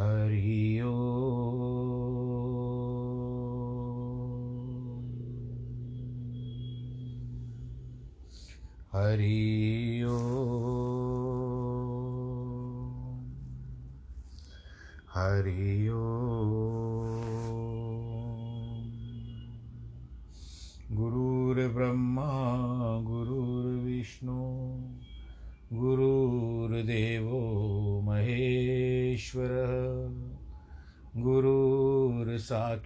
हरि ओ हरि ओ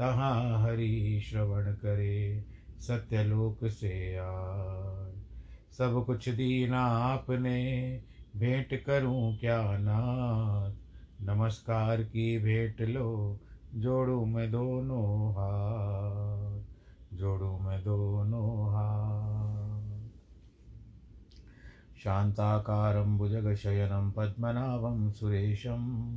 तहाँ हरि श्रवण करे, सत्यलोक से आए सब कुछ दीना आपने, भेंट करूँ क्या नाथ नमस्कार की भेंट लो, जोड़ू मैं दोनों हाथ। जोड़ू मैं दोनों हाथ। शान्ताकारं भुजगशयनं पद्मनाभं सुरेशं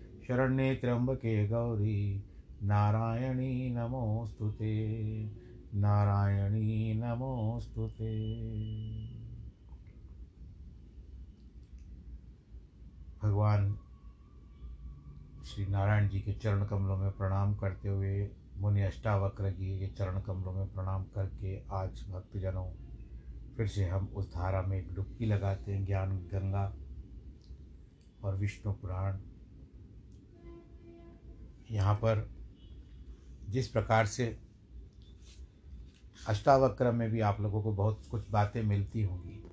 शरण्ये त्र्यम्बके गौरी। नारायणी नमोऽस्तु ते। नारायणी नमोऽस्तु ते। भगवान श्री नारायण जी के चरण कमलों में प्रणाम करते हुए, मुनि अष्टावक्र जी के चरण कमलों में प्रणाम करके आज भक्तजनों, फिर से हम उस धारा में एक डुबकी लगाते हैं, ज्ञान गंगा और विष्णु पुराण। यहाँ पर जिस प्रकार से अष्टावक्र में भी आप लोगों को बहुत कुछ बातें मिलती होंगी।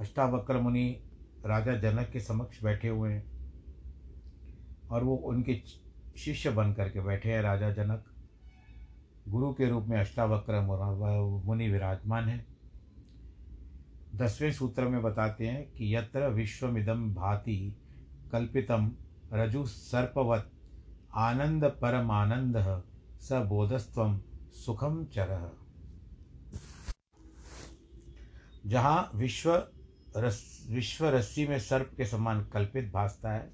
अष्टावक्र मुनि राजा जनक के समक्ष बैठे हुए हैं और वो उनके शिष्य बन करके बैठे हैं। राजा जनक गुरु के रूप में अष्टावक्र मुनि विराजमान है। दसवें सूत्र में बताते हैं कि यत्र विश्वमिदम भाति कल्पितम रजु सर्पवत आनंद परमानंद स बोधस्व सुखम चर। जहाँ विश्व रस, विश्व रस्सी में सर्प के समान कल्पित भासता है,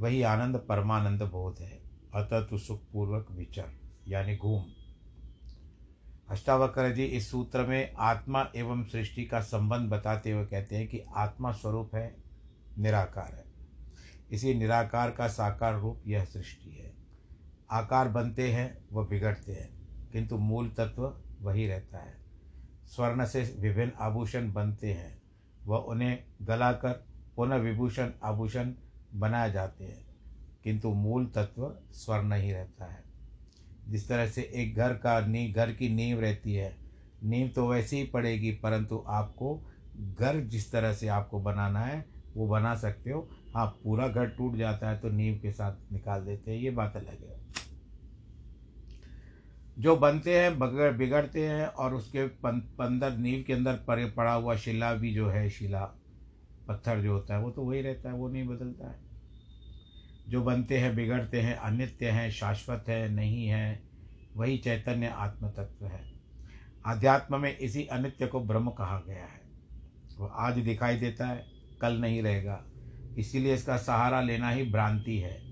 वही आनंद परमानंद बोध है, अतः तु सुखपूर्वक विचर, यानी घूम। अष्टावक्र जी इस सूत्र में आत्मा एवं सृष्टि का संबंध बताते हुए कहते हैं कि आत्मा स्वरूप है, निराकार है। इसी निराकार का साकार रूप यह सृष्टि है। आकार बनते हैं, वह बिगड़ते हैं, किंतु मूल तत्व वही रहता है। स्वर्ण से विभिन्न आभूषण बनते हैं, वह उन्हें गलाकर पुनः विभूषण आभूषण बनाए जाते हैं, किंतु मूल तत्व स्वर्ण ही रहता है। जिस तरह से एक घर का नींव घर की नींव रहती है, नींव तो वैसे ही पड़ेगी, परंतु आपको घर जिस तरह से आपको बनाना है, वो बना सकते हो। हाँ पूरा घर टूट जाता है तो नींव के साथ निकाल देते हैं, ये बात अलग है। जो बनते हैं, बगड़ बिगड़ते हैं और उसके अंदर नींव के अंदर पड़े पड़ा हुआ शिला भी जो है, शिला, पत्थर जो होता है, वो तो वही रहता है, वो नहीं बदलता है। जो बनते हैं, बिगड़ते हैं, अनित्य हैं, शाश्वत है, नहीं है, वही चैतन्य आत्म तत्व है। आध्यात्म में इसी अनित्य को ब्रह्म कहा गया है। वो आज दिखाई देता है, कल नहीं रहेगा। इसीलिए इसका सहारा लेना ही भ्रांति है,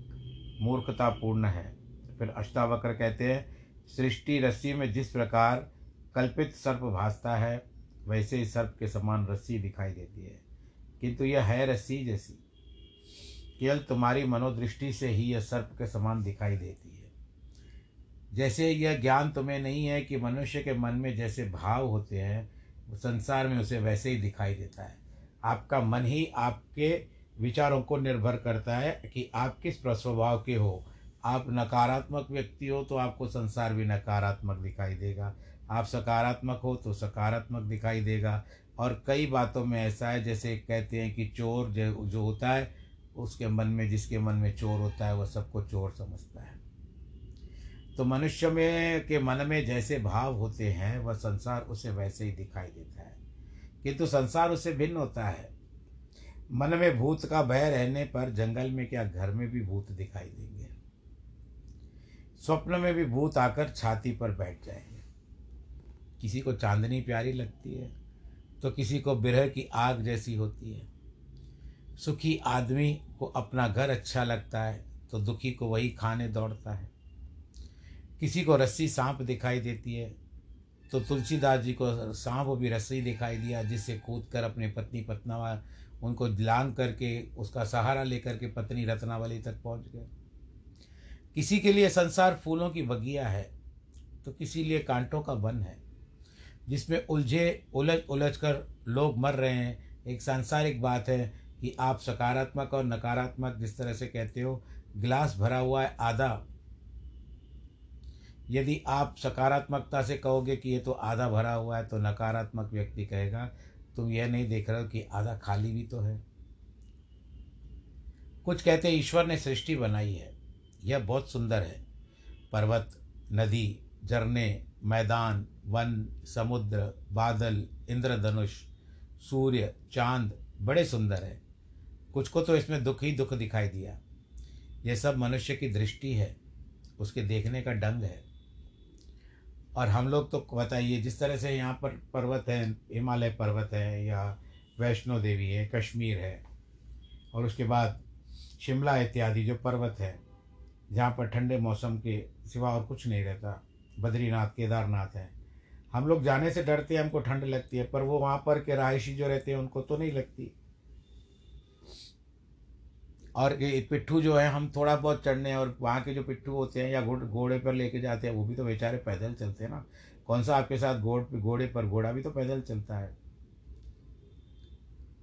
मूर्खतापूर्ण है। फिर अष्टावक्र कहते हैं, सृष्टि रस्सी में जिस प्रकार कल्पित सर्प भासता है, वैसे ही सर्प के समान रस्सी दिखाई देती है। किंतु यह है रस्सी जैसी, केवल तुम्हारी मनोदृष्टि से ही यह सर्प के समान दिखाई देती है। जैसे यह ज्ञान तुम्हें नहीं है कि मनुष्य के मन में जैसे भाव होते हैं, संसार में उसे वैसे ही दिखाई देता है। आपका मन ही आपके विचारों को निर्भर करता है कि आप किस स्वभाव के हो। आप नकारात्मक व्यक्ति हो तो आपको संसार भी नकारात्मक दिखाई देगा। आप सकारात्मक हो तो सकारात्मक दिखाई देगा। और कई बातों में ऐसा है, जैसे कहते हैं कि चोर जो जो होता है, उसके मन में, जिसके मन में चोर होता है, वह सबको चोर समझता है। तो मनुष्य में, के मन में जैसे भाव होते हैं, वह संसार उसे वैसे ही दिखाई देता है। किंतु संसार उससे भिन्न होता है। मन में भूत का भय रहने पर जंगल में क्या घर में भी भूत दिखाई देंगे? स्वप्न में भी भूत आकर छाती पर बैठ जाएँगे। किसी को चांदनी प्यारी लगती है तो किसी को बिरह की आग जैसी होती है। सुखी आदमी को अपना घर अच्छा लगता है तो दुखी को वही खाने दौड़ता है। किसी को रस्सी सांप दिखाई देती है तो तुलसीदास जी को सांप भी रस्सी दिखाई दिया जिससे कूद कर अपने पत्नी पत्ना उनको लांग करके, उसका सहारा लेकर के पत्नी रत्नावली तक पहुँच गए। किसी के लिए संसार फूलों की बगिया है तो किसी लिए कांटों का वन है, जिसमें उलझे, उलझ उलझ कर लोग मर रहे हैं। एक सांसारिक बात है कि आप सकारात्मक और नकारात्मक जिस तरह से कहते हो, गिलास भरा हुआ है आधा। यदि आप सकारात्मकता से कहोगे कि ये तो आधा भरा हुआ है तो नकारात्मक व्यक्ति कहेगा तुम यह नहीं देख रहे हो कि आधा खाली भी तो है। कुछ कहते हैं, ईश्वर ने सृष्टि बनाई है, यह बहुत सुंदर है। पर्वत, नदी, झरने, मैदान, वन, समुद्र, बादल, इंद्रधनुष, सूर्य, चाँद, बड़े सुंदर है। कुछ को तो इसमें दुख ही दुख दिखाई दिया। यह सब मनुष्य की दृष्टि है, उसके देखने का ढंग है। और हम लोग तो बताइए, जिस तरह से यहाँ पर पर्वत है, हिमालय पर्वत है, या वैष्णो देवी है, कश्मीर है, और उसके बाद शिमला इत्यादि जो पर्वत है, जहाँ पर ठंडे मौसम के सिवा और कुछ नहीं रहता, बद्रीनाथ, केदारनाथ है। हम लोग जाने से डरते हैं, हमको ठंड लगती है, पर वो वहाँ पर के रहायशी जो रहते हैं, उनको तो नहीं लगती। और ये पिट्ठू जो है, हम थोड़ा बहुत चढ़ने और वहाँ के जो पिट्ठू होते हैं या घोड़े पर लेके जाते हैं, वो भी तो बेचारे पैदल चलते हैं ना। कौन सा आपके साथ घोड़, घोड़े पर, घोड़ा भी तो पैदल चलता है।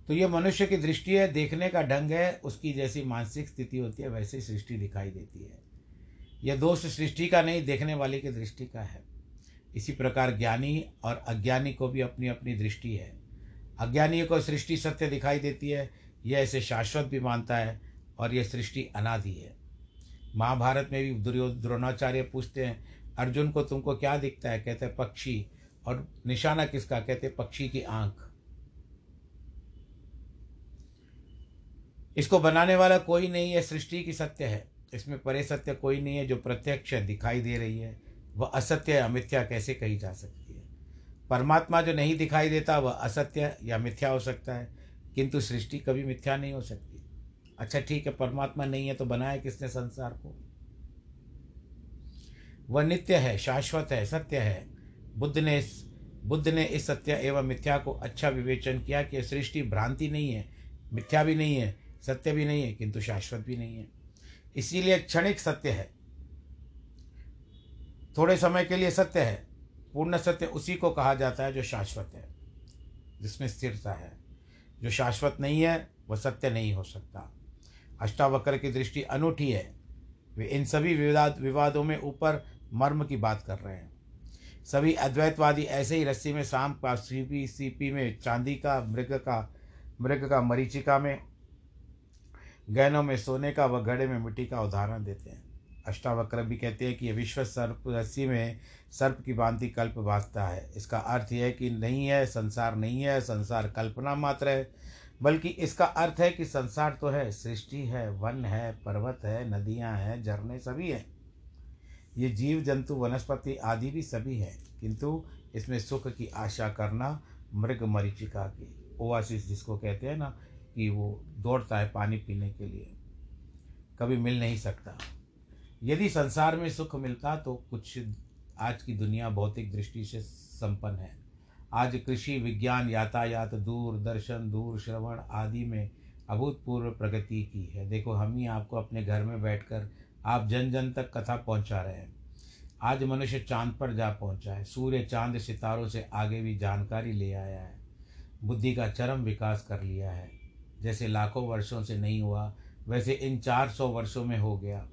तो ये मनुष्य की दृष्टि है, देखने का ढंग है, उसकी जैसी मानसिक स्थिति होती है, वैसे सृष्टि दिखाई देती है। यह दोष सृष्टि का नहीं, देखने वाले की दृष्टि का है। इसी प्रकार ज्ञानी और अज्ञानी को भी अपनी अपनी दृष्टि है। अज्ञानी को सृष्टि सत्य दिखाई देती है, यह ऐसे शाश्वत भी मानता है। और यह सृष्टि अनादि है। महाभारत में भी दुर्योध द्रोणाचार्य पूछते हैं, अर्जुन को तुमको क्या दिखता है? कहते हैं, पक्षी। और निशाना किसका? कहते हैं, पक्षी की आँख। इसको बनाने वाला कोई नहीं है, सृष्टि की सत्य है। इसमें परे सत्य कोई नहीं है, जो प्रत्यक्ष दिखाई दे रही है। वह असत्य या मिथ्या कैसे कही जा सकती है? परमात्मा जो नहीं दिखाई देता, वह असत्य या मिथ्या हो सकता है। किंतु सृष्टि कभी मिथ्या नहीं हो सकती। अच्छा ठीक है, परमात्मा नहीं है तो बनाया किसने संसार को? वह नित्य है, शाश्वत है, सत्य है। बुद्ध ने बुद्ध ने इस सत्य एवं मिथ्या को अच्छा विवेचन किया कि सृष्टि भ्रांति नहीं है, मिथ्या भी नहीं है, सत्य भी नहीं है, किंतु शाश्वत भी नहीं है। इसीलिए क्षणिक सत्य है। थोड़े समय के लिए सत्य है। पूर्ण सत्य उसी को कहा जाता है जो शाश्वत है, जिसमें स्थिरता है। जो शाश्वत नहीं है, वह सत्य नहीं हो सकता। अष्टावक्र की दृष्टि अनूठी है। वे इन सभी विवाद विवादों में ऊपर मर्म की बात कर रहे हैं। सभी अद्वैतवादी ऐसे ही रस्सी में सांप का सीपी सीपी में चांदी का, मृग का मृग का, मरीचिका में, गहनों में सोने का व घड़े में मिट्टी का उदाहरण देते हैं। अष्टावक्र भी कहते हैं कि ये विश्व सर्प रस्सी में सर्प की भांति कल्प भासता है। इसका अर्थ यह कि नहीं है, संसार नहीं है, संसार कल्पना मात्र है। बल्कि इसका अर्थ है कि संसार तो है, सृष्टि है, वन है, पर्वत है, नदियाँ हैं, झरने सभी हैं। ये जीव, जंतु, वनस्पति आदि भी सभी हैं। किंतु इसमें सुख की आशा करना, मृग मरीचिका की ओवासिस जिसको कहते हैं ना, कि वो दौड़ता है पानी पीने के लिए, कभी मिल नहीं सकता। यदि संसार में सुख मिलता तो कुछ आज की दुनिया भौतिक दृष्टि से संपन्न है। आज कृषि विज्ञान, यातायात दूर दर्शन दूर श्रवण आदि में अभूतपूर्व प्रगति की है। देखो, हम ही आपको अपने घर में बैठकर आप जन जन तक कथा पहुँचा रहे हैं। आज मनुष्य चाँद पर जा पहुँचा है। सूर्य चाँद सितारों से आगे भी जानकारी ले आया है। बुद्धि का चरम विकास कर लिया है। जैसे लाखों वर्षों से नहीं हुआ, वैसे इन चार सौ वर्षों में हो गया।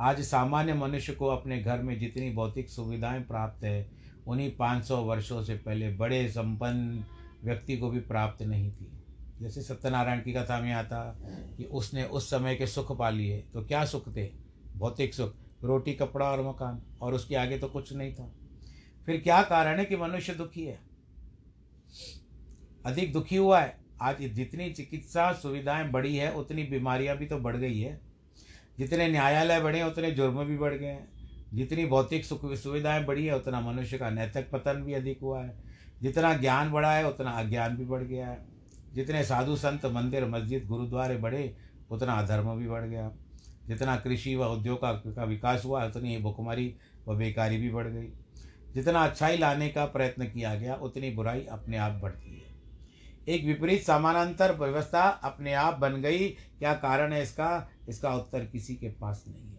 आज सामान्य मनुष्य को अपने घर में जितनी भौतिक सुविधाएँ प्राप्त है उन्हीं पाँच सौ वर्षों से पहले बड़े संपन्न व्यक्ति को भी प्राप्त नहीं थी। जैसे सत्यनारायण की कथा में आता कि उसने उस समय के सुख पा लिए तो क्या सुख थे? भौतिक सुख, रोटी, कपड़ा और मकान, और उसके आगे तो कुछ नहीं था। फिर क्या कारण है कि मनुष्य दुखी है? अधिक दुखी हुआ है। आज जितनी चिकित्सा सुविधाएँ बढ़ी है, उतनी बीमारियाँ भी तो बढ़ गई है। जितने न्यायालय बढ़े हैं, उतने जुर्म भी बढ़ गए हैं। जितनी भौतिक सुख सुविधाएँ बढ़ी है उतना मनुष्य का नैतिक पतन भी अधिक हुआ है। जितना ज्ञान बढ़ा है उतना अज्ञान भी बढ़ गया है। जितने साधु संत मंदिर मस्जिद गुरुद्वारे बढ़े उतना अधर्म भी बढ़ गया। जितना कृषि व उद्योग का, का विकास हुआ उतनी ही भुखमरी व बेकारी भी बढ़ गई। जितना अच्छाई लाने का प्रयत्न किया गया उतनी बुराई अपने आप बढ़ती है। एक विपरीत समानांतर व्यवस्था अपने आप बन गई। क्या कारण है इसका? इसका उत्तर किसी के पास नहीं है।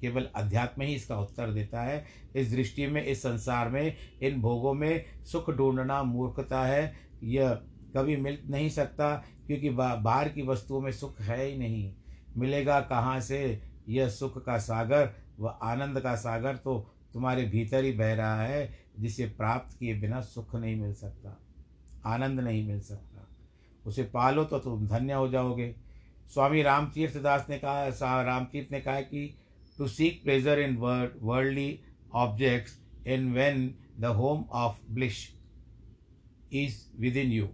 केवल अध्यात्म ही इसका उत्तर देता है। इस दृष्टि में, इस संसार में, इन भोगों में सुख ढूंढना मूर्खता है। यह कभी मिल नहीं सकता, क्योंकि बाहर की वस्तुओं में सुख है ही नहीं। मिलेगा कहाँ से? यह सुख का सागर व आनंद का सागर तो तुम्हारे भीतर ही बह रहा है, जिसे प्राप्त किए बिना सुख नहीं मिल सकता, आनंद नहीं मिल सकता। उसे पालो तो तुम धन्य हो जाओगे। स्वामी रामतीर्थ दास ने कहा रामतीर्थ ने कहा कि seek pleasure in word worldly objects in vain the home of bliss is within you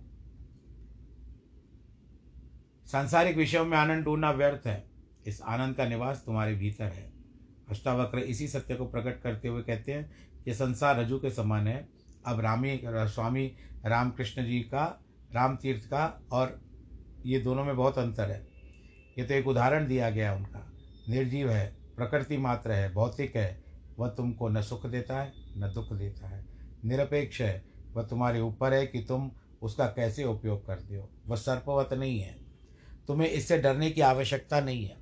सांसारिक विषयों में आनंद ढूंढना व्यर्थ है। इस आनंद का निवास तुम्हारे भीतर है। अष्टावक्र इसी सत्य को प्रकट करते हुए कहते हैं, ये संसार रजू के समान है। अब रामी, स्वामी रामकृष्ण जी का, राम तीर्थ का और ये दोनों में बहुत अंतर है। ये तो एक उदाहरण दिया गया उनका। निर्जीव है। प्रकृति मात्र है, भौतिक है, वह तुमको न सुख देता है, न दुख देता है। निरपेक्ष है, वह तुम्हारे ऊपर है कि तुम उसका कैसे उपयोग करते हो। वह सर्पवत नहीं है। तुम्हें इससे डरने की आवश्यकता नहीं है।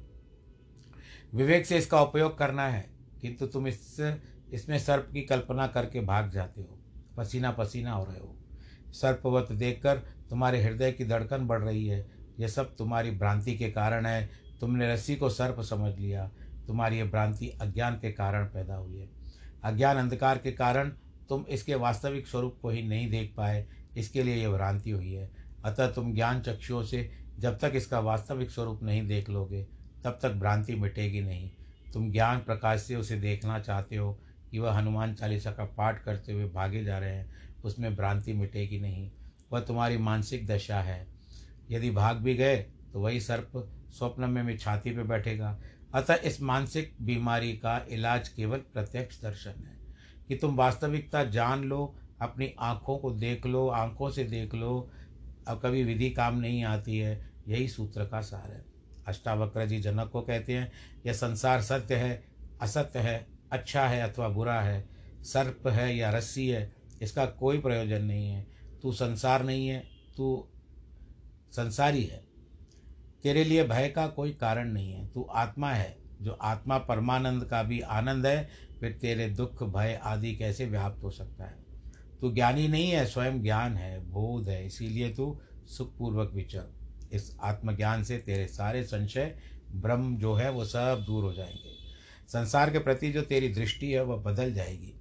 विवेक से इसका उपयोग करना है, किंतु तुम इस, इसमें सर्प की कल्पना करके भाग जाते हो। पसीना पसीना हो रहे हो। सर्पवत देखकर तुम्हारे हृदय की धड़कन बढ़ रही है। यह सब तुम्हारी भ्रांति के कारण है। तुमने रस्सी को सर्प समझ लिया। तुम्हारी ये भ्रांति अज्ञान के कारण पैदा हुई है। अज्ञान अंधकार के कारण तुम इसके वास्तविक स्वरूप को ही नहीं देख पाए, इसके लिए यह भ्रांति हुई है। अतः तुम ज्ञान चक्षुओं से जब तक इसका वास्तविक स्वरूप नहीं देख लोगे, तब तक भ्रांति मिटेगी नहीं। तुम ज्ञान प्रकाश से उसे देखना चाहते हो कि वह हनुमान चालीसा का पाठ करते हुए भागे जा रहे हैं, उसमें भ्रांति मिटेगी नहीं। वह तुम्हारी मानसिक दशा है। यदि भाग भी गए तो वही सर्प स्वप्न में भी छाती पर बैठेगा। अतः इस मानसिक बीमारी का इलाज केवल प्रत्यक्ष दर्शन है कि तुम वास्तविकता जान लो, अपनी आँखों को देख लो, आँखों से देख लो, अब कभी विधि काम नहीं आती है, यही सूत्र का सार है। अष्टावक्र जी जनक को कहते हैं, यह संसार सत्य है, असत्य है अच्छा है अथवा बुरा है, सर्प है या रस्सी है, इसका कोई प्रयोजन नहीं है। तू संसार नहीं है, तू संसारी है। तेरे लिए भय का कोई कारण नहीं है। तू आत्मा है, जो आत्मा परमानंद का भी आनंद है, फिर तेरे दुख, भय आदि कैसे व्याप्त हो सकता है? तू ज्ञानी नहीं है, स्वयं ज्ञान है, बोध है, इसीलिए तू सुखपूर्वक विचर। इस आत्मज्ञान से तेरे सारे संशय, ब्रह्म जो है, वो सब दूर हो जाएँगे। संसार के प्रति जो तेरी दृष्टि है, वह बदल जाएगी।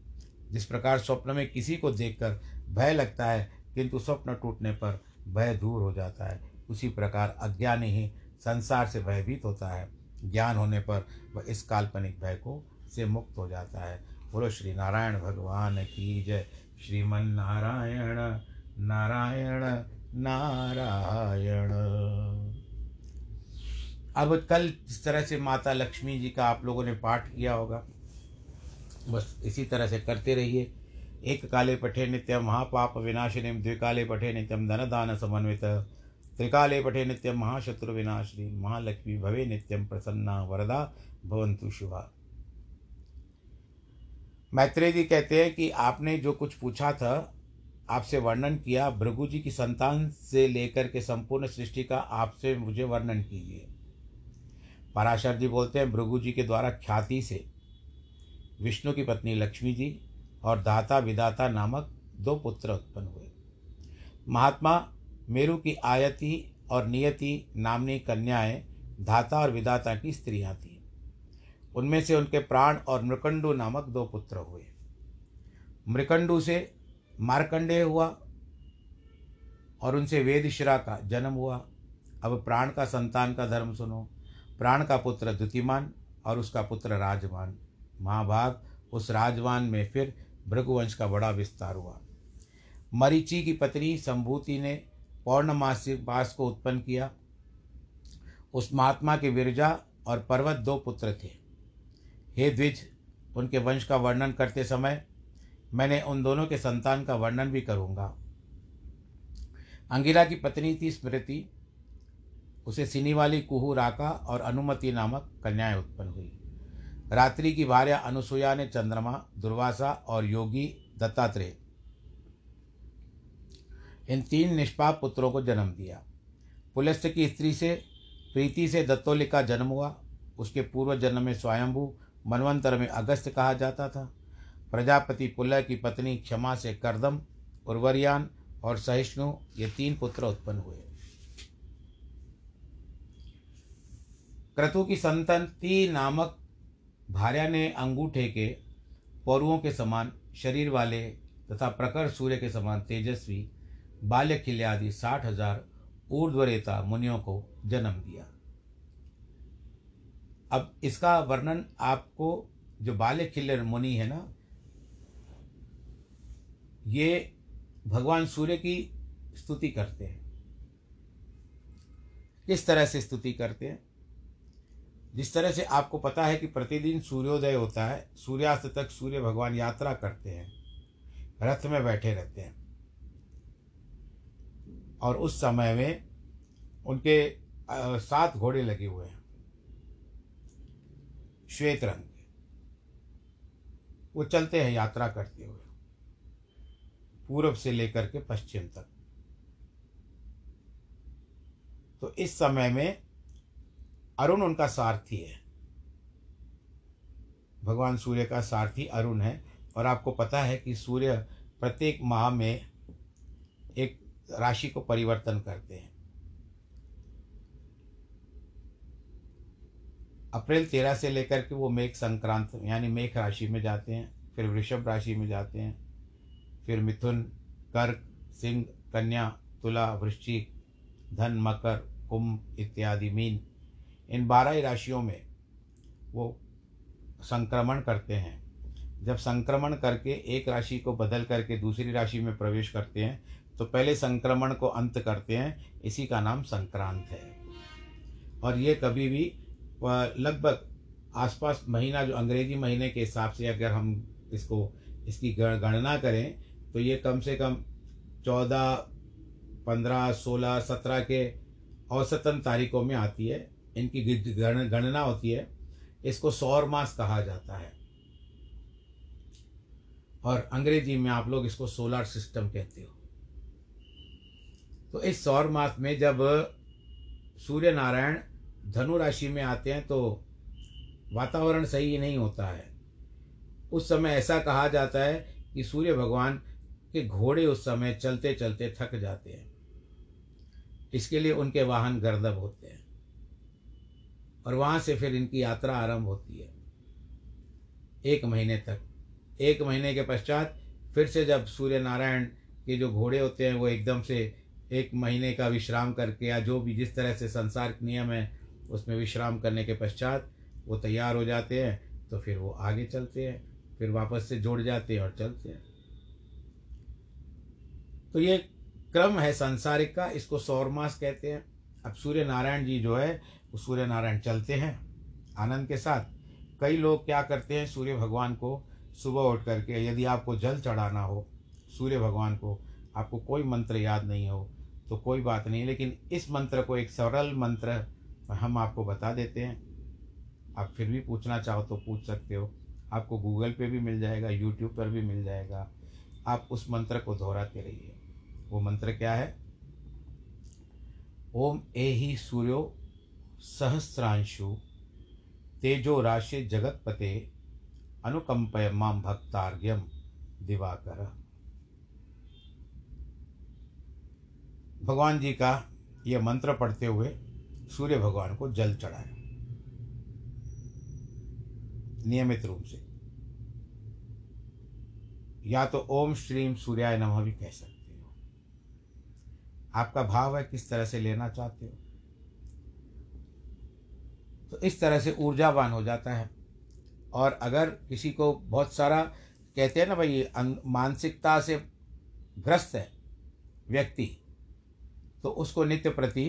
जिस प्रकार स्वप्न में किसी को देखकर भय लगता है, किंतु स्वप्न टूटने पर भय दूर हो जाता है। उसी प्रकार अज्ञानी ही संसार से भयभीत होता है। ज्ञान होने पर वह इस काल्पनिक भय को से मुक्त हो जाता है। बोलो श्री नारायण भगवान की जय। श्रीमन नारायण नारायण। नारायण अब कल जिस तरह से माता लक्ष्मी जी का आप लोगों ने पाठ किया होगा, बस इसी तरह से करते रहिए। एक काले पठे नित्यम महापाप विनाशिनी द्विकाले पठे नित्यम धन दान समन्वित। त्रिकाले पठे नित्यम महाशत्रु विनाशिनी महालक्ष्मी भवे नित्यम प्रसन्ना वरदा भवंतु शुभा मैत्रेय जी कहते हैं कि आपने जो कुछ पूछा था, आपसे वर्णन किया, भृगु जी की संतान से लेकर के संपूर्ण सृष्टि का आपसे मुझे वर्णन कीजिए। पराशर जी बोलते हैं, भृगु जी के द्वारा ख्याति से। विष्णु की पत्नी लक्ष्मी जी और दाता विदाता नामक दो पुत्र उत्पन्न हुए। महात्मा मेरु की आयति और नियति नामनी कन्याएँ धाता और विदाता की स्त्रियाँ थीं। उनमें से उनके प्राण और मृकंडु नामक दो पुत्र हुए। मृकंडु से मारकंडेय हुआ और उनसे वेदशिरा का जन्म हुआ। अब प्राण का संतान का धर्म सुनो। प्राण का पुत्र द्युतिमान और उसका पुत्र राजमान। महाभाग, उस राजवान में फिर भृगुवंश का बड़ा विस्तार हुआ। मरीचि की पत्नी संभूति ने पौर्णमासी पास को उत्पन्न किया। उस महात्मा के विरजा और पर्वत दो पुत्र थे। हे द्विज, उनके वंश का वर्णन करते समय मैंने उन दोनों के संतान का वर्णन भी करूँगा। अंगिरा की पत्नी थी स्मृति। उसे सिनी वाली कुहू राका और अनुमति नामक कन्याएँ उत्पन्न हुई। रात्रि की भार्या अनुसुया ने चंद्रमा, दुर्वासा और योगी दत्तात्रेय इन तीन निष्पाप पुत्रों को जन्म दिया। पुलस्त की स्त्री से, प्रीति से दत्तोलिका जन्म हुआ। उसके पूर्व जन्म में स्वयंभू मनवंतर में अगस्त कहा जाता था। प्रजापति पुलह की पत्नी क्षमा से करदम, उर्वरियान और सहिष्णु ये तीन पुत्र उत्पन्न हुए। क्रतु की संतति नामक भार्या ने अंगूठे के पौरुओं के समान, शरीर वाले तथा प्रखर सूर्य के समान तेजस्वी बाल्य किले आदि साठ हज़ार ऊर्ध्वरेता मुनियों को जन्म दिया। अब इसका वर्णन आपको जो बाल्य किले मुनि है ना, ये भगवान सूर्य की स्तुति करते हैं। किस तरह से स्तुति करते हैं? जिस तरह से आपको पता है कि प्रतिदिन सूर्योदय होता है, सूर्यास्त तक सूर्य भगवान यात्रा करते हैं, रथ में बैठे रहते हैं। और उस समय में उनके सात घोड़े लगे हुए हैं। श्वेत रंग के। वो चलते हैं यात्रा करते हुए पूर्व से लेकर के पश्चिम तक। तो इस समय में अरुण उनका सारथी है। भगवान सूर्य का सारथी अरुण है। और आपको पता है कि सूर्य प्रत्येक माह में एक राशि को परिवर्तन करते हैं। अप्रैल तेरह से लेकर के वो मेघ संक्रांत, यानी मेघ राशि में जाते हैं, फिर वृषभ राशि में जाते हैं, फिर मिथुन, कर्क, सिंह, कन्या, तुला, वृश्चिक, धन, मकर, कुंभ इत्यादि मीन। इन बारह ही राशियों में वो संक्रमण करते हैं। जब संक्रमण करके एक राशि को बदल करके दूसरी राशि में प्रवेश करते हैं तो पहले संक्रमण को अंत करते हैं। इसी का नाम संक्रांत है। और ये कभी भी लगभग आसपास महीना, जो अंग्रेज़ी महीने के हिसाब से अगर हम इसको, इसकी गणना करें तो ये कम से कम चौदह, पंद्रह, सोलह, सत्रह के औसतन तारीखों में आती है। इनकी गणना होती है। इसको सौर मास कहा जाता है। और अंग्रेज़ी में आप लोग इसको सोलर सिस्टम कहते हो। तो इस सौर मास में जब सूर्य नारायण धनु राशि में आते हैं तो वातावरण सही नहीं होता है। उस समय ऐसा कहा जाता है कि सूर्य भगवान के घोड़े उस समय चलते चलते थक जाते हैं। इसके लिए उनके वाहन गर्दब होते हैं और वहाँ से फिर इनकी यात्रा आरंभ होती है। एक महीने तक, एक महीने के पश्चात फिर से जब सूर्य नारायण के जो घोड़े होते हैं, वो एकदम से एक महीने का विश्राम करके या जो भी जिस तरह से संसार नियम है, उसमें विश्राम करने के पश्चात वो तैयार हो जाते हैं तो फिर वो आगे चलते हैं, फिर वापस से जुड़ जाते हैं और चलते हैं। तो ये क्रम है संसारिक का, इसको सौरमास कहते हैं। अब सूर्य नारायण जी जो है, वो सूर्य नारायण चलते हैं आनंद के साथ। कई लोग क्या करते हैं, सूर्य भगवान को सुबह उठ करके यदि आपको जल चढ़ाना हो, सूर्य भगवान को आपको कोई मंत्र याद नहीं हो तो कोई बात नहीं, लेकिन इस मंत्र को एक सरल मंत्र हम आपको बता देते हैं। आप फिर भी पूछना चाहो तो पूछ सकते हो। आपको गूगल पे भी मिल जाएगा, यूट्यूब पर भी मिल जाएगा। आप उस मंत्र को दोहराते रहिए। वो मंत्र क्या है? ओम ए ही सूर्यो सहस्रांशु तेजो राशि जगतपते अनुकंपय माम भक्तार्घ्यम दिवाकर। भगवान जी का यह मंत्र पढ़ते हुए सूर्य भगवान को जल चढ़ाया। नियमित रूप से। या तो ओम श्रीम सूर्याय नमः भी कह सकते हो। आपका भाव है किस तरह से लेना चाहते हो। तो इस तरह से ऊर्जावान हो जाता है। और अगर किसी को बहुत सारा कहते हैं ना भाई मानसिकता से ग्रस्त है व्यक्ति तो उसको नित्य प्रति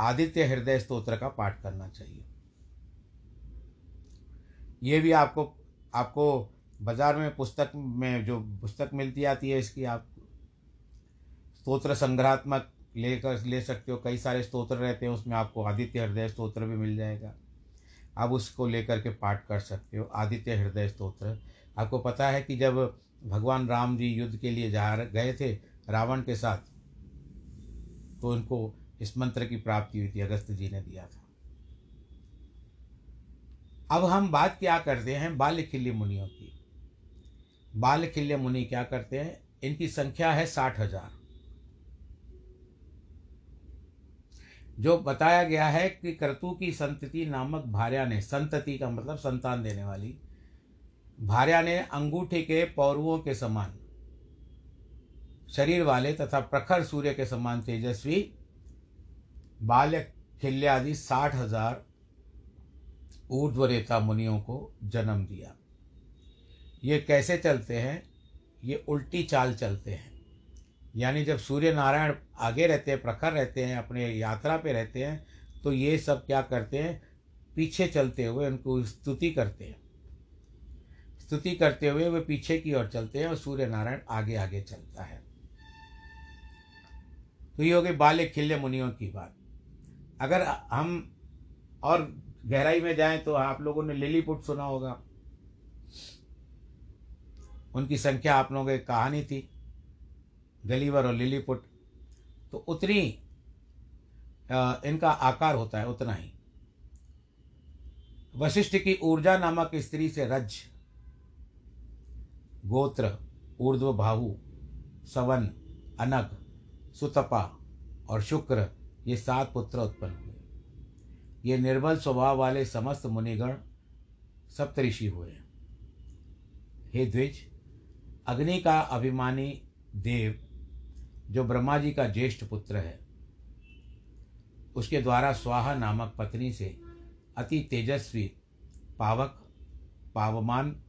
आदित्य हृदय स्तोत्र का पाठ करना चाहिए। ये भी आपको आपको बाज़ार में पुस्तक में जो पुस्तक मिलती आती है इसकी आप स्तोत्र संग्रहात्मक लेकर ले सकते हो। कई सारे स्तोत्र रहते हैं, उसमें आपको आदित्य हृदय स्तोत्र भी मिल जाएगा। आप उसको लेकर के पाठ कर सकते हो, आदित्य हृदय स्तोत्र। आपको पता है कि जब भगवान राम जी युद्ध के लिए जा गए थे रावण के साथ तो उनको इस मंत्र की प्राप्ति हुई थी, अगस्त जी ने दिया था। अब हम बात क्या करते हैं बाल्य खिल्य मुनियों की? बाल्य खिल्य मुनि क्या करते हैं? इनकी संख्या है साठ हज़ार। जो बताया गया है कि क्रतु की संतति नामक भार्या ने, संतति का मतलब संतान देने वाली, भार्या ने अंगूठे के पौरुओं के समान शरीर वाले तथा प्रखर सूर्य के समान तेजस्वी बाल्य खिल्यादि साठ हज़ार ऊर्ध्वरेता मुनियों को जन्म दिया। ये कैसे चलते हैं? ये उल्टी चाल चलते हैं। यानी जब सूर्य नारायण आगे रहते हैं, प्रखर रहते हैं, अपने यात्रा पे रहते हैं तो ये सब क्या करते हैं? पीछे चलते हुए उनको स्तुति करते हैं। स्तुति करते हुए वे पीछे की ओर चलते हैं और सूर्य नारायण आगे आगे चलता है। तो ये हो गई बाल्य खिल्य मुनियों की बात। अगर हम और गहराई में जाएँ तो आप लोगों ने लिलीपुट सुना होगा। उनकी संख्या आप लोगों की कहानी थी, गलीवर और लिलीपुट। तो उतनी इनका आकार होता है, उतना ही। वशिष्ठ की ऊर्जा नामक स्त्री से रज, गोत्र ऊर्ध्व बाहु सवन, अनग सुतपा और शुक्र ये सात पुत्र उत्पन्न हुए। ये निर्बल स्वभाव वाले समस्त मुनिगण सप्तऋषि हुए। हे द्विज, अग्नि का अभिमानी देव, जो ब्रह्मा जी का ज्येष्ठ पुत्र है, उसके द्वारा स्वाहा नामक पत्नी से अति तेजस्वी, पावक, पावमान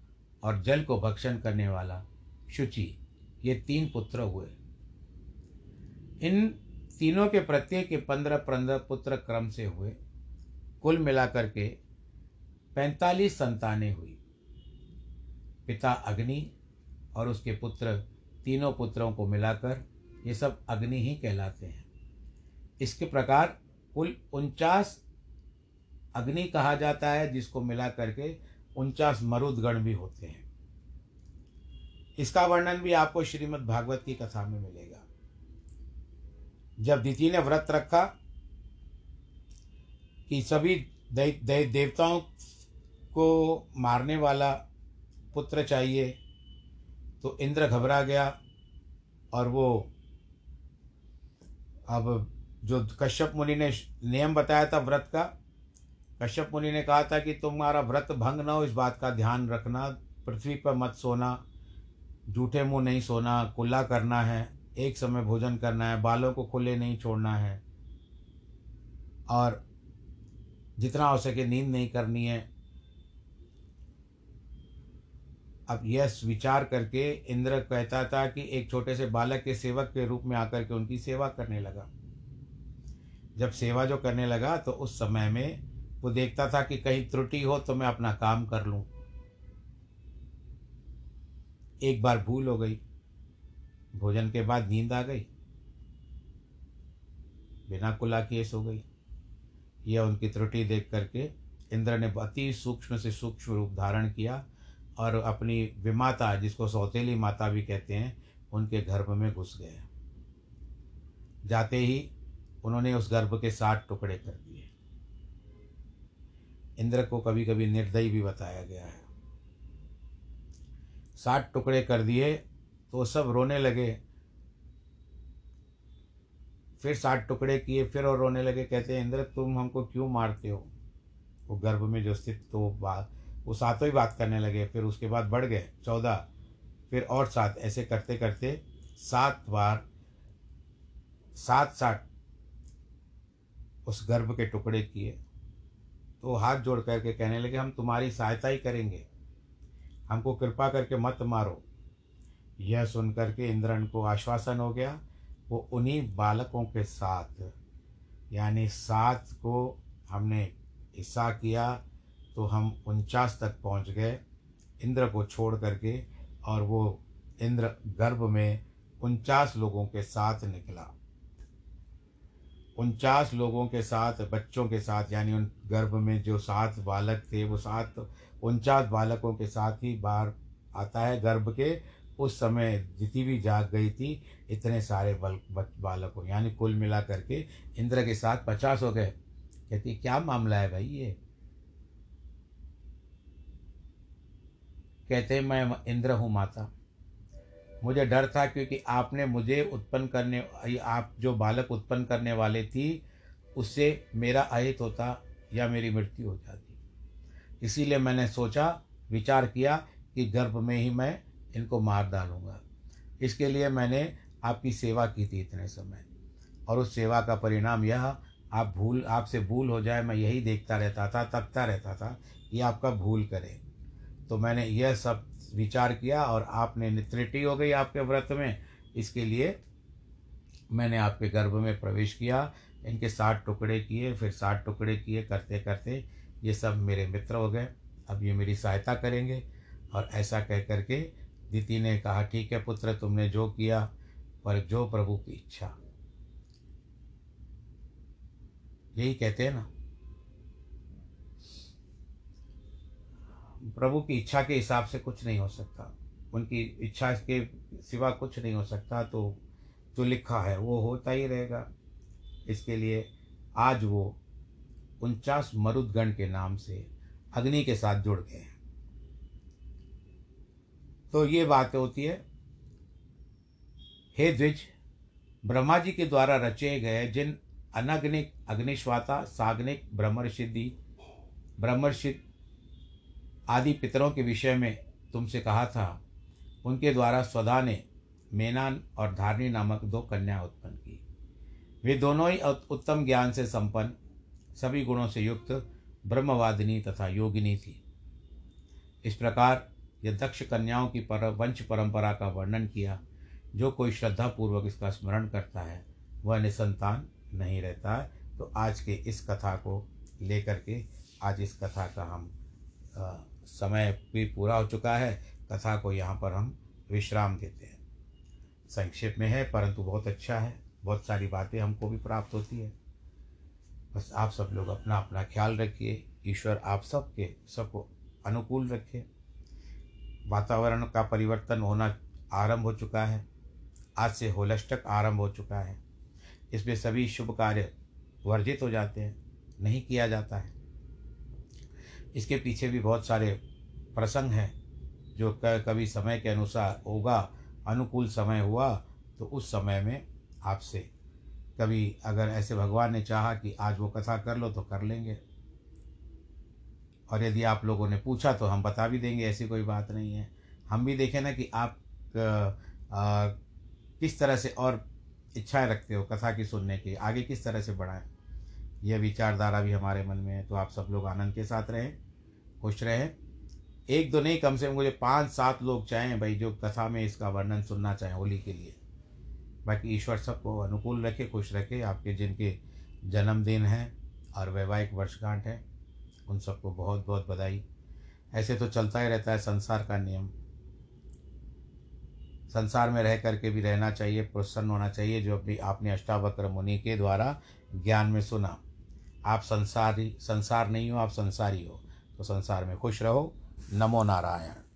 और जल को भक्षण करने वाला शुचि ये तीन पुत्र हुए। इन तीनों के प्रत्येक के पंद्रह पंद्रह पुत्र क्रम से हुए। कुल मिलाकर के पैंतालीस संतानें हुई। पिता अग्नि और उसके पुत्र तीनों पुत्रों को मिलाकर ये सब अग्नि ही कहलाते हैं। इसके प्रकार कुल उनचास अग्नि कहा जाता है, जिसको मिला करके उनचास मरुदगण भी होते हैं। इसका वर्णन भी आपको श्रीमद् भागवत की कथा में मिलेगा। जब दिति ने व्रत रखा कि सभी दे, दे, देवताओं को मारने वाला पुत्र चाहिए तो इंद्र घबरा गया और वो अब जो कश्यप मुनि ने नियम बताया था व्रत का कश्यप मुनि ने कहा था कि तुम्हारा व्रत भंग ना हो इस बात का ध्यान रखना पृथ्वी पर मत सोना जूठे मुँह नहीं सोना कुल्ला करना है। एक समय भोजन करना है, बालों को खुले नहीं छोड़ना है, और जितना हो सके नींद नहीं करनी है। अब यह विचार करके इंद्र कहता था कि एक छोटे से बालक के सेवक के रूप में आकर के उनकी सेवा करने लगा। जब सेवा जो करने लगा तो उस समय में वो देखता था कि कहीं त्रुटि हो तो मैं अपना काम कर लूँ। एक बार भूल हो गई। भोजन के बाद नींद आ गई। बिना कुला किए सो गई। यह उनकी त्रुटि देख करके इंद्र ने अति सूक्ष्म से सूक्ष्म रूप धारण किया और अपनी विमाता, जिसको सौतेली माता भी कहते हैं, उनके गर्भ में घुस गए। जाते ही उन्होंने उस गर्भ के साठ टुकड़े कर दिए। इंद्र को कभी कभी निर्दयी भी बताया गया है। साठ टुकड़े कर दिए तो सब रोने लगे। फिर साठ टुकड़े किए, फिर और रोने लगे, कहते हैं, इंद्र, तुम हमको क्यों मारते हो? वो गर्भ में जो स्थित तो बात वो सातों ही बात करने लगे, फिर उसके बाद बढ़ गए, चौदह। फिर और सात, ऐसे करते करते सात बार सात साठ उस गर्भ के टुकड़े किए। तो हाथ जोड़ करके कहने लगे, हम तुम्हारी सहायता ही करेंगे। हमको कृपा करके मत मारो। यह सुन करके इंद्रन को आश्वासन हो गया, वो उन्हीं बालकों के साथ, यानी सात को हमने हिस्सा किया तो हम उनचास तक पहुँच गए, इंद्र को छोड़ करके, और वो इंद्र गर्भ में उनचास लोगों के साथ निकला। उनचास लोगों के साथ, बच्चों के साथ, यानी उन गर्भ में जो सात बालक थे, वो सात, उनचास बालकों के साथ ही बाहर आता है गर्भ के उस समय दिति भी जाग गई थी, इतने सारे बल बालकों, यानी कुल मिला करके इंद्र के साथ पचास हो गए। कहती क्या मामला है भाई ये? कहते मैं इंद्र हूँ माता। मुझे डर था क्योंकि आपने मुझे उत्पन्न करने, आप जो बालक उत्पन्न करने वाले थी, उससे मेरा अहित होता या मेरी मृत्यु हो जाती। इसीलिए मैंने सोचा, विचार किया कि गर्भ में ही मैं इनको मार डालूँगा। इसके लिए मैंने आपकी सेवा की थी इतने समय। और उस सेवा का परिणाम यह, आप भूल, आपसे भूल हो जाए, मैं यही देखता रहता था तकता रहता था कि आपका भूल करें। तो मैंने यह सब विचार किया और आपने त्रुटि हो गई आपके व्रत में। इसके लिए मैंने आपके गर्भ में प्रवेश किया, इनके साठ टुकड़े किए, फिर साठ टुकड़े किए करते करते ये सब मेरे मित्र हो गए। अब ये मेरी सहायता करेंगे। और ऐसा कह करके दीति ने कहा, ठीक है पुत्र, तुमने जो किया पर जो प्रभु की इच्छा। यही कहते हैं ना। प्रभु की इच्छा के हिसाब से कुछ नहीं हो सकता। उनकी इच्छा के सिवा कुछ नहीं हो सकता तो जो लिखा है वो होता ही रहेगा। इसके लिए आज वो उनचास मरुदगण के नाम से अग्नि के साथ जुड़ गए हैं। तो ये बात होती है। हे द्विज, ब्रह्मा जी के द्वारा रचे गए जिन अनग्निक अग्निश्वाता, साग्निक ब्रह्मर्षिद्धि ब्रह्मर्षिद आदि पितरों के विषय में तुमसे कहा था, उनके द्वारा स्वदा ने मेनान और धारणी नामक दो कन्या उत्पन्न की। वे दोनों ही उत्तम ज्ञान से संपन्न, सभी गुणों से युक्त, ब्रह्मवादिनी तथा योगिनी थी। इस प्रकार यह दक्ष कन्याओं की पर वंश परंपरा का वर्णन किया। जो कोई श्रद्धापूर्वक इसका स्मरण करता है वह निसंतान नहीं रहता है। तो आज के इस कथा को लेकर के आज इस कथा का हम आ, समय भी पूरा हो चुका है। कथा को यहाँ पर हम विश्राम देते हैं। संक्षेप में है परंतु बहुत अच्छा है। बहुत सारी बातें हमको भी प्राप्त होती है। बस आप सब लोग अपना अपना ख्याल रखिए। ईश्वर आप सबके सबको अनुकूल रखे। वातावरण का परिवर्तन होना आरंभ हो चुका है। आज से होलष्टक आरंभ हो चुका है। इसमें सभी शुभ कार्य वर्जित हो जाते हैं, नहीं किया जाता है। इसके पीछे भी बहुत सारे प्रसंग हैं, जो कभी समय के अनुसार होगा, अनुकूल समय हुआ तो उस समय में आपसे। कभी अगर ऐसे भगवान ने चाहा कि आज वो कथा कर लो तो कर लेंगे। और यदि आप लोगों ने पूछा तो हम बता भी देंगे ऐसी कोई बात नहीं है। हम भी देखें ना कि आप आ, आ, किस तरह से और इच्छाएँ रखते हो कथा की सुनने की आगे किस तरह से बढ़ाएँ? यह विचारधारा भी हमारे मन में है तो आप सब लोग आनंद के साथ रहें खुश रहें। एक दो नहीं कम से कम मुझे पाँच सात लोग चाहें भाई जो कथा में इसका वर्णन सुनना चाहें होली के लिए। बाकी ईश्वर सबको अनुकूल रखे खुश रखे आपके जिनके जन्मदिन हैं और वैवाहिक वर्षगांठ है उन सबको बहुत बहुत बधाई। ऐसे तो चलता ही रहता है संसार का नियम। संसार में रह करके भी रहना चाहिए, प्रसन्न होना चाहिए, जो अभी आपने अष्टावक्र मुनि के द्वारा ज्ञान में सुना। आप संसारी, संसार नहीं हो, आप संसारी हो। तो संसार में खुश रहो। नमो नारायण।